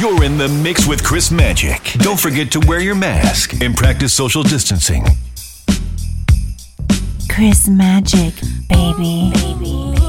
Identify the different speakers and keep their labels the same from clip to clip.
Speaker 1: You're in the mix with Chris Magic. Don't forget to wear your mask and practice social distancing.
Speaker 2: Chris Magic, baby. baby.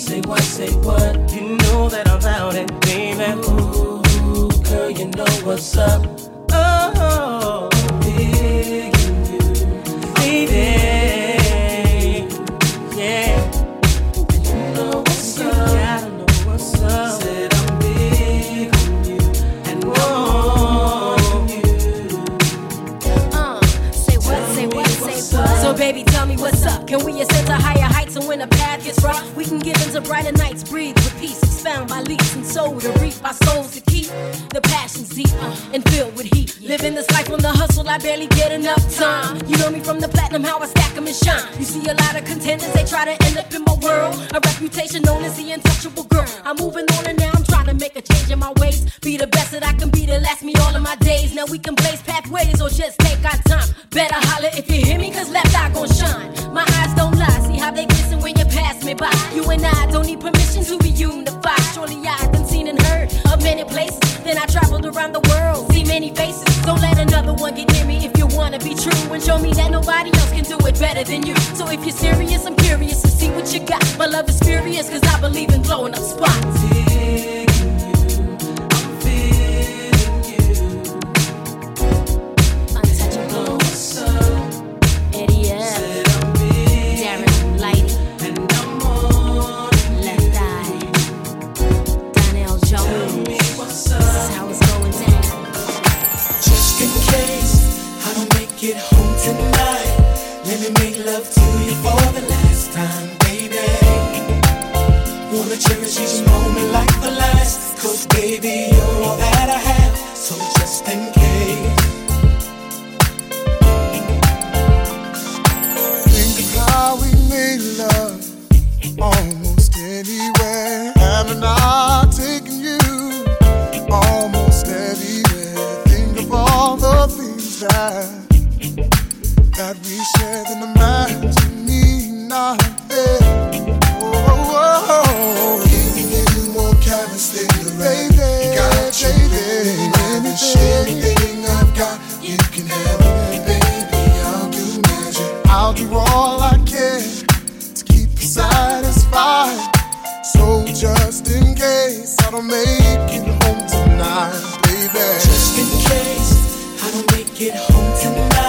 Speaker 3: say what, say what. You know that
Speaker 4: I'm out and baby. Ooh, girl, you know what's up.
Speaker 3: Give brighter nights. Breathe with peace, expound by leaps and soul to reap our souls to keep the passion deep and filled with heat. Living this life on the hustle, I barely get enough time. You know me from the platinum, how I stack 'em and shine. You see a lot of contenders, they try to end up in my world. A reputation known as the untouchable girl. I'm moving on and now I'm trying to make a change in my ways. Be the best that I can be to last me all of my days. Now we can blaze pathways or just take our time. Better holler if you hear me, cause left eye gon' You and I don't need permission to be unified. Surely I've been seen and heard of many places. Then I traveled around the world, see many faces. Don't let another one get near me if you wanna be true and show me that nobody else can do it better than you. So if you're serious, I'm curious to see what you got. My love is furious, cause I believe in blowing up spots.
Speaker 5: I'll do all I can to keep you satisfied. So just in case I don't make it home tonight, baby.
Speaker 6: Just in case I don't make it home tonight,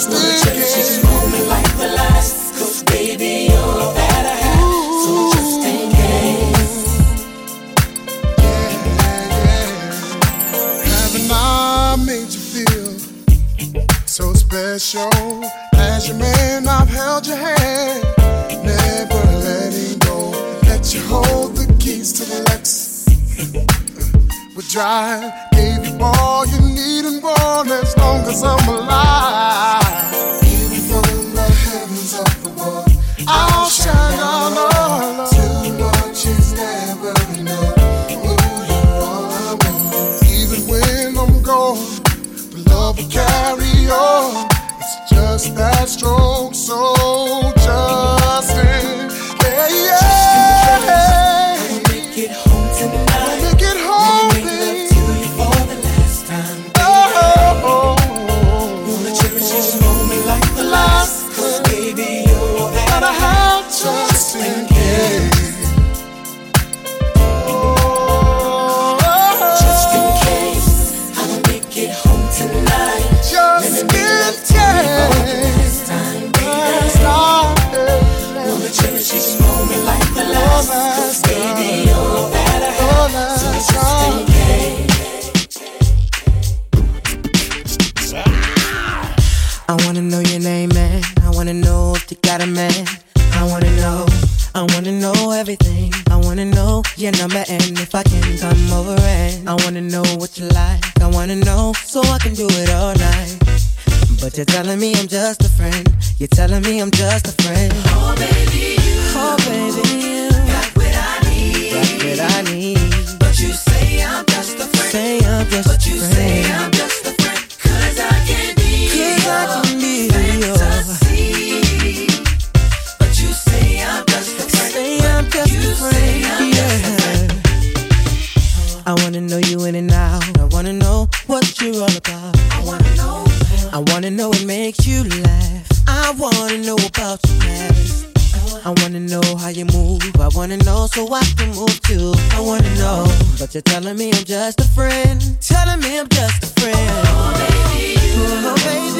Speaker 6: just Wanna
Speaker 5: case.
Speaker 6: each moment like the last, cause baby, you're that I.
Speaker 5: Haven't I made you feel so special? As your man, I've held your hand, never letting go. Let you hold the keys to the Lex. Uh, Would drive, gave you all you need and more as long as I'm alive. Strong, so
Speaker 6: so
Speaker 7: I can do it all night. But you're telling me I'm just a friend. You're telling me I'm just a friend. Oh baby, you. Oh baby, you. Got what I need. Got what I need.
Speaker 6: But you say I'm just a friend.
Speaker 7: Say I'm just
Speaker 6: But
Speaker 7: a
Speaker 6: you
Speaker 7: friend. so I can move too. I wanna know, but you're telling me I'm just a friend. Telling me I'm just a friend. Oh, baby. Oh, baby.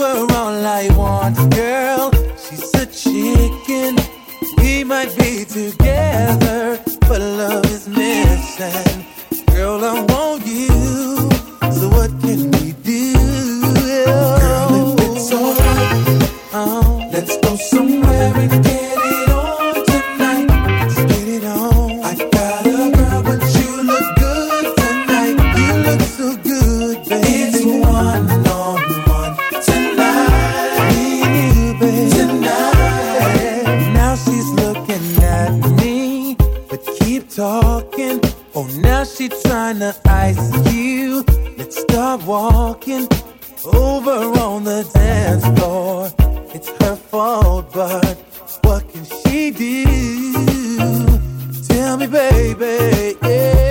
Speaker 7: were all I want,
Speaker 8: girl.
Speaker 1: You're in the mix with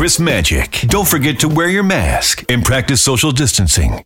Speaker 1: Chris Magic. Don't forget to wear your mask and practice social distancing.